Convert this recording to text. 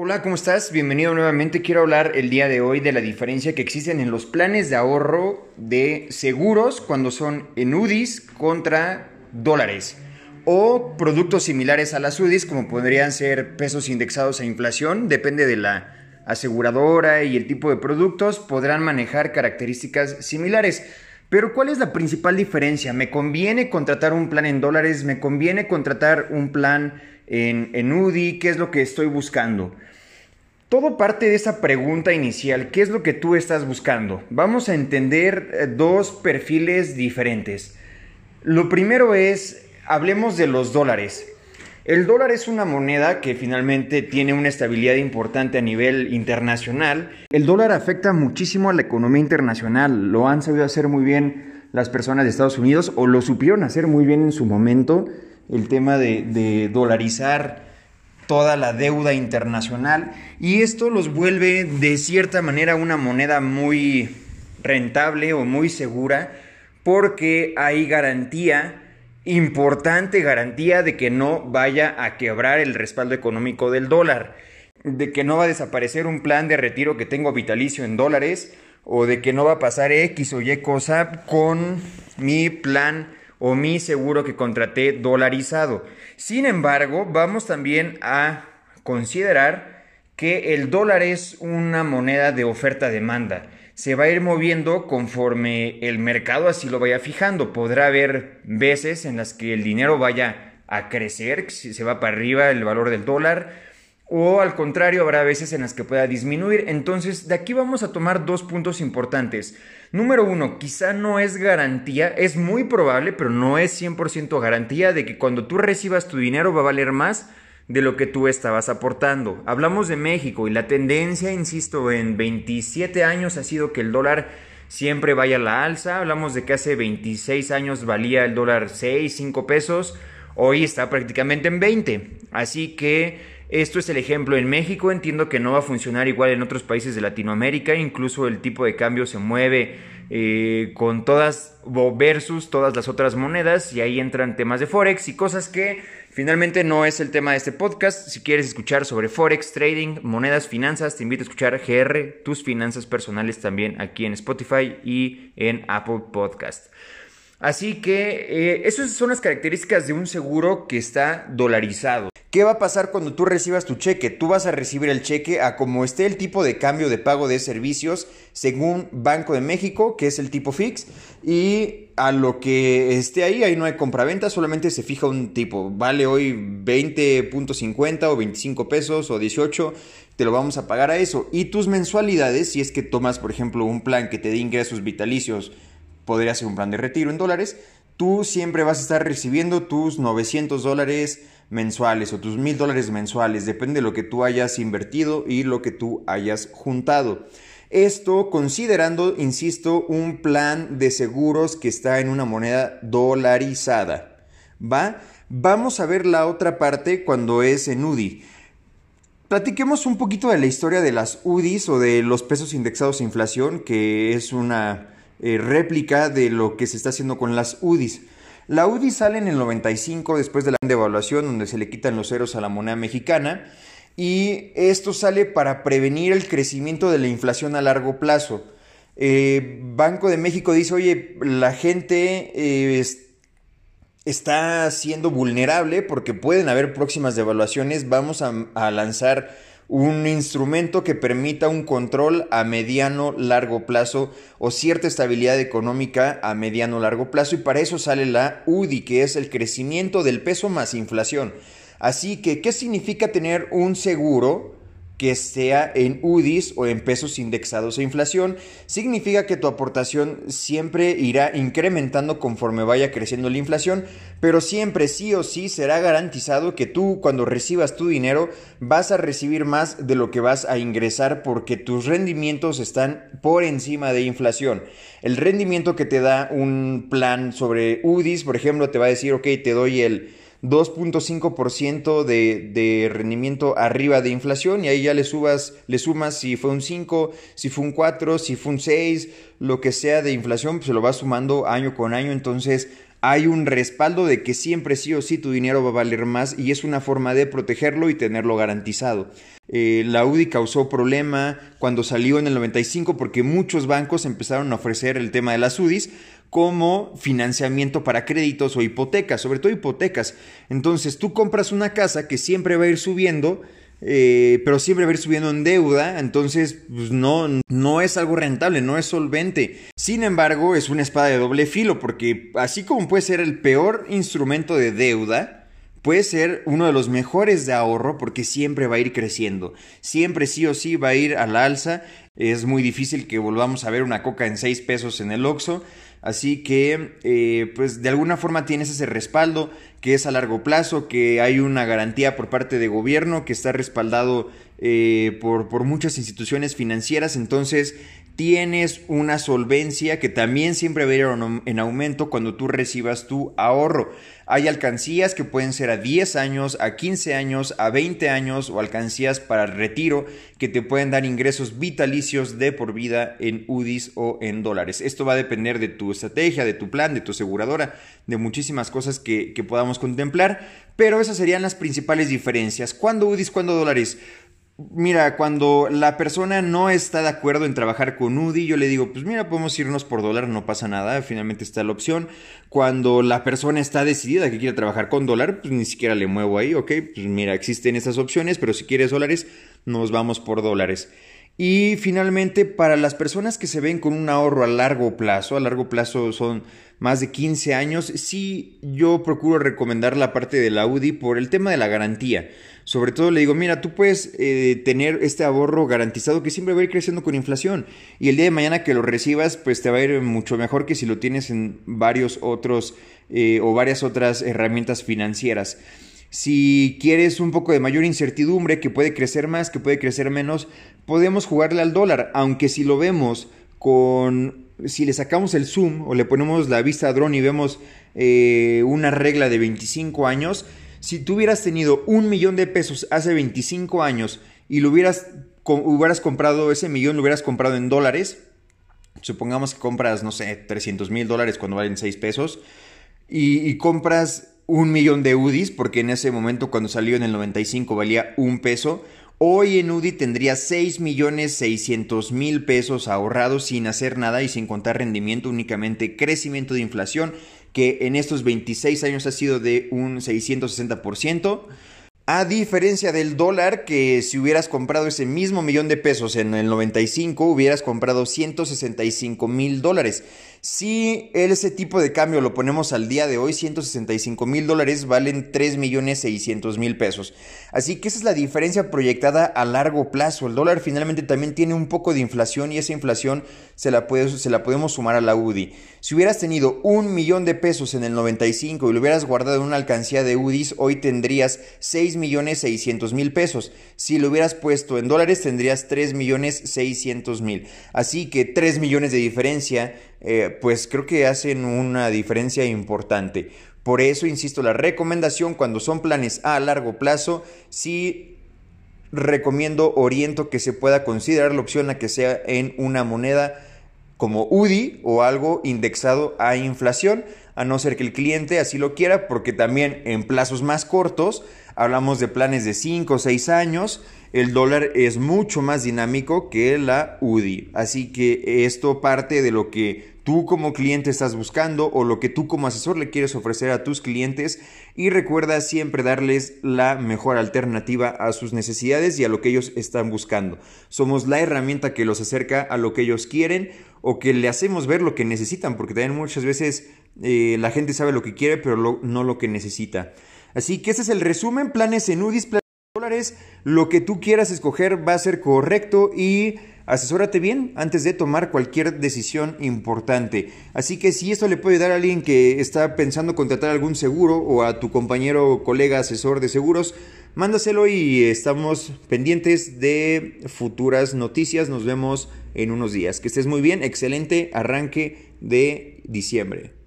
Hola, ¿cómo estás? Bienvenido nuevamente. Quiero hablar el día de hoy de la diferencia que existen en los planes de ahorro de seguros cuando son en UDIs contra dólares o productos similares a las UDIs como podrían ser pesos indexados a inflación, depende de la aseguradora y el tipo de productos, podrán manejar características similares. Pero ¿cuál es la principal diferencia? ¿Me conviene contratar un plan en dólares? ¿Me conviene contratar un plan en, en UDI? ¿Qué es lo que estoy buscando? Todo parte de esa pregunta inicial, ¿qué es lo que tú estás buscando? Vamos a entender eh, dos perfiles diferentes. Lo primero es, hablemos de los dólares. El dólar es una moneda que finalmente tiene una estabilidad importante a nivel internacional. El dólar afecta muchísimo a la economía internacional. Lo han sabido hacer muy bien las personas de Estados Unidos o lo supieron hacer muy bien en su momento. El tema de, dolarizar toda la deuda internacional y esto los vuelve de cierta manera una moneda muy rentable o muy segura porque hay garantía, importante garantía de que no vaya a quebrar el respaldo económico del dólar, de que no va a desaparecer un plan de retiro que tengo vitalicio en dólares o de que no va a pasar X o Y cosa con mi plan o mi seguro que contraté dolarizado. Sin embargo, vamos también a considerar que el dólar es una moneda de oferta-demanda. Se va a ir moviendo conforme el mercado así lo vaya fijando. Podrá haber veces en las que el dinero vaya a crecer, se va para arriba el valor del dólar, o al contrario, habrá veces en las que pueda disminuir. Entonces, de aquí vamos a tomar dos puntos importantes. Número uno, quizá no es garantía, es muy probable, pero no es 100% garantía de que cuando tú recibas tu dinero va a valer más de lo que tú estabas aportando. Hablamos de México y la tendencia, insisto, en 27 años ha sido que el dólar siempre vaya a la alza. Hablamos de que hace 26 años valía el dólar 6, 5 pesos. Hoy está prácticamente en 20. Así que esto es el ejemplo en México, entiendo que no va a funcionar igual en otros países de Latinoamérica, incluso el tipo de cambio se mueve eh, con todas versus todas las otras monedas y ahí entran temas de Forex y cosas que finalmente no es el tema de este podcast. Si quieres escuchar sobre Forex, trading, monedas, finanzas, te invito a escuchar GR, tus finanzas personales también aquí en Spotify y en Apple Podcast. Así que eh, esas son las características de un seguro que está dolarizado. ¿Qué va a pasar cuando tú recibas tu cheque? Tú vas a recibir el cheque a como esté el tipo de cambio de pago de servicios según Banco de México, que es el tipo fix, y a lo que esté ahí, ahí no hay compraventa, solamente se fija un tipo. Vale hoy 20.50 o 25 pesos o 18, te lo vamos a pagar a eso. Y tus mensualidades, si es que tomas, por ejemplo, un plan que te dé ingresos vitalicios, podría ser un plan de retiro en dólares, tú siempre vas a estar recibiendo tus 900 dólares mensuales o tus mil dólares mensuales, depende de lo que tú hayas invertido y lo que tú hayas juntado. Esto considerando, insisto, un plan de seguros que está en una moneda dolarizada. ¿Va? Vamos a ver la otra parte cuando es en UDI. Platiquemos un poquito de la historia de las UDIs o de los pesos indexados a inflación, que es una eh, réplica de lo que se está haciendo con las UDIs. La UDI sale en el 95 después de la devaluación donde se le quitan los ceros a la moneda mexicana y esto sale para prevenir el crecimiento de la inflación a largo plazo. Eh, Banco de México dice, oye, la gente eh, está siendo vulnerable porque pueden haber próximas devaluaciones, vamos a lanzar un instrumento que permita un control a mediano largo plazo o cierta estabilidad económica a mediano largo plazo y para eso sale la UDI que es el crecimiento del peso más inflación. Así que, ¿qué significa tener un seguro que sea en UDIs o en pesos indexados a inflación, significa que tu aportación siempre irá incrementando conforme vaya creciendo la inflación, pero siempre sí o sí será garantizado que tú cuando recibas tu dinero vas a recibir más de lo que vas a ingresar porque tus rendimientos están por encima de inflación. El rendimiento que te da un plan sobre UDIs, por ejemplo, te va a decir, ok, te doy el 2.5% de, de rendimiento arriba de inflación y ahí ya le subas, le sumas si fue un 5, si fue un 4, si fue un 6, lo que sea de inflación, pues se lo vas sumando año con año, entonces hay un respaldo de que siempre sí o sí tu dinero va a valer más y es una forma de protegerlo y tenerlo garantizado. Eh, la UDI causó problema cuando salió en el 95 porque muchos bancos empezaron a ofrecer el tema de las UDIs como financiamiento para créditos o hipotecas, sobre todo hipotecas. Entonces tú compras una casa que siempre va a ir subiendo, eh, pero siempre va a ir subiendo en deuda, entonces pues no, no es algo rentable, no es solvente. Sin embargo, es una espada de doble filo, porque así como puede ser el peor instrumento de deuda, puede ser uno de los mejores de ahorro porque siempre va a ir creciendo. Siempre sí o sí va a ir a la alza. Es muy difícil que volvamos a ver una coca en 6 pesos en el Oxxo. Así que, eh, pues de alguna forma tienes ese respaldo que es a largo plazo, que hay una garantía por parte de gobierno, que está respaldado eh, por, por muchas instituciones financieras. Entonces, tienes una solvencia que también siempre va a ir en aumento cuando tú recibas tu ahorro. Hay alcancías que pueden ser a 10 años, a 15 años, a 20 años o alcancías para retiro que te pueden dar ingresos vitalicios de por vida en UDIs o en dólares. Esto va a depender de tu estrategia, de tu plan, de tu aseguradora, de muchísimas cosas que, que podamos contemplar, pero esas serían las principales diferencias. ¿Cuándo UDIs, cuándo dólares? Mira, cuando la persona no está de acuerdo en trabajar con UDI, yo le digo, pues mira, podemos irnos por dólar, no pasa nada, finalmente está la opción. Cuando la persona está decidida que quiere trabajar con dólar, pues ni siquiera le muevo ahí, ok, pues mira, existen esas opciones, pero si quieres dólares, nos vamos por dólares. Y finalmente, para las personas que se ven con un ahorro a largo plazo, a largo plazo son más de 15 años, sí yo procuro recomendar la parte de la UDI por el tema de la garantía. Sobre todo le digo, mira, tú puedes eh, tener este ahorro garantizado que siempre va a ir creciendo con inflación. Y el día de mañana que lo recibas, pues te va a ir mucho mejor que si lo tienes en varios otros eh, o varias otras herramientas financieras. Si quieres un poco de mayor incertidumbre, que puede crecer más, que puede crecer menos, podemos jugarle al dólar. Aunque si lo vemos con si le sacamos el zoom o le ponemos la vista a dron y vemos eh, una regla de 25 años, si tú hubieras tenido un millón de pesos hace 25 años y lo hubieras, hubieras comprado ese millón, lo hubieras comprado en dólares, supongamos que compras, no sé, 300 mil dólares cuando valen 6 pesos, y, compras un millón de UDIs, porque en ese momento cuando salió en el 95 valía un peso, Hoy en UDI tendría 6 millones 600 mil pesos ahorrados sin hacer nada y sin contar rendimiento, únicamente crecimiento de inflación que en estos 26 años ha sido de un 660%. A diferencia del dólar, que si hubieras comprado ese mismo millón de pesos en el 95, hubieras comprado 165 mil dólares. Si ese tipo de cambio lo ponemos al día de hoy, 165 mil dólares valen 3 millones 600 mil pesos. Así que esa es la diferencia proyectada a largo plazo. El dólar finalmente también tiene un poco de inflación y esa inflación se la, se la podemos sumar a la UDI. Si hubieras tenido un millón de pesos en el 95 y lo hubieras guardado en una alcancía de UDIs, hoy tendrías 6 millones 600 mil pesos. Si lo hubieras puesto en dólares, tendrías 3 millones 600 mil. Así que 3 millones de diferencia eh, pues creo que hacen una diferencia importante. Por eso, insisto, la recomendación cuando son planes a largo plazo, sí recomiendo, oriento que se pueda considerar la opción a que sea en una moneda como UDI o algo indexado a inflación, a no ser que el cliente así lo quiera, porque también en plazos más cortos, hablamos de planes de 5 o 6 años, el dólar es mucho más dinámico que la UDI. Así que esto parte de lo que tú como cliente estás buscando o lo que tú como asesor le quieres ofrecer a tus clientes y recuerda siempre darles la mejor alternativa a sus necesidades y a lo que ellos están buscando. Somos la herramienta que los acerca a lo que ellos quieren o que le hacemos ver lo que necesitan, porque también muchas veces eh, la gente sabe lo que quiere pero no lo que necesita. Así que ese es el resumen, planes en UDIs, lo que tú quieras escoger va a ser correcto y asesórate bien antes de tomar cualquier decisión importante. Así que si esto le puede dar a alguien que está pensando contratar algún seguro o a tu compañero o colega asesor de seguros, mándaselo y estamos pendientes de futuras noticias. Nos vemos en unos días. Que estés muy bien, excelente arranque de diciembre.